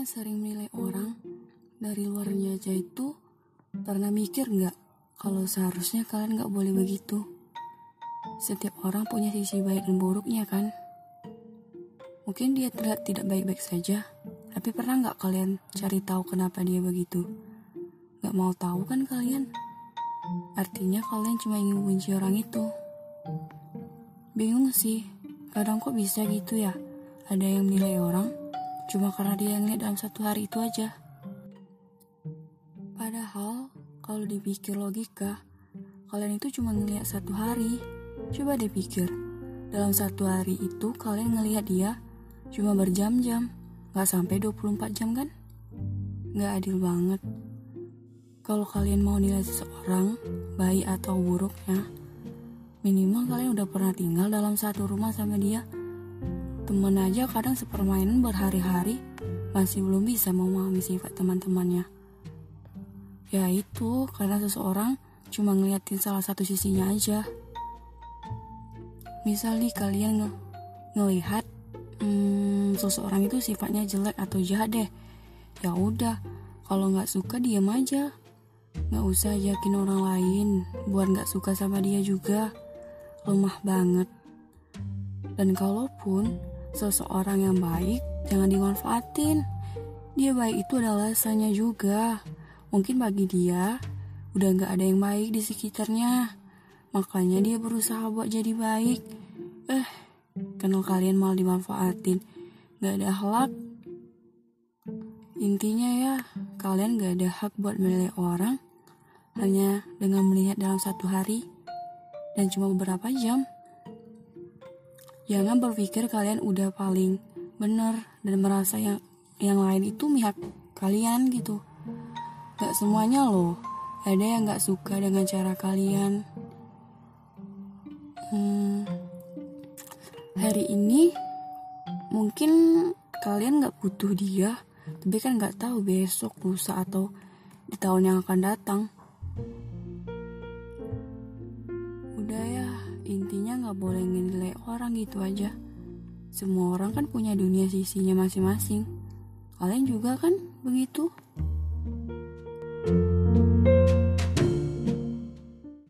yang sering menilai orang dari luarnya aja itu pernah mikir nggak kalau seharusnya kalian nggak boleh begitu? Setiap orang punya sisi baik dan buruknya kan? Mungkin dia terlihat tidak baik-baik saja, tapi pernah nggak kalian cari tahu kenapa dia begitu? Nggak mau tahu kan kalian? Artinya kalian cuma ingin membenci orang itu. Bingung sih, kadang kok bisa gitu ya? Ada yang menilai orang, cuma karena dia yang lihat dalam satu hari itu aja. Padahal, kalau dipikir logika, kalian itu cuma ngelihat satu hari. Coba dipikir, dalam satu hari itu kalian ngelihat dia cuma berjam-jam, gak sampai 24 jam kan? Gak adil banget. Kalau kalian mau nilai seseorang, baik atau buruknya, minimal kalian udah pernah tinggal dalam satu rumah sama dia Temen aja kadang sepermainan berhari-hari masih belum bisa memahami sifat teman-temannya. Ya itu karena seseorang cuma ngeliatin salah satu sisinya aja. Misal nih kalian ng ngelihat hmm, seseorang itu sifatnya jelek atau jahat deh. Ya udah, kalau nggak suka diam aja. Nggak usah yakin orang lain buat nggak suka sama dia juga. Lemah banget. Dan kalaupun seseorang yang baik jangan dimanfaatin. Dia baik itu adalah alasannya juga. Mungkin bagi dia udah gak ada yang baik di sekitarnya. Makanya dia berusaha buat jadi baik. Eh, kenal kalian malah dimanfaatin. Gak ada hak. Intinya ya, kalian gak ada hak buat menilai orang hanya dengan melihat dalam satu hari dan cuma beberapa jam. Jangan berpikir kalian udah paling benar dan merasa yang yang lain itu mihak kalian gitu. Gak semuanya loh. Ada yang gak suka dengan cara kalian. Hmm, hari ini mungkin kalian gak butuh dia, tapi kan gak tahu besok, lusa atau di tahun yang akan datang. Intinya nggak boleh nilai orang gitu aja. Semua orang kan punya dunia sisinya masing-masing. Kalian juga kan begitu. thank you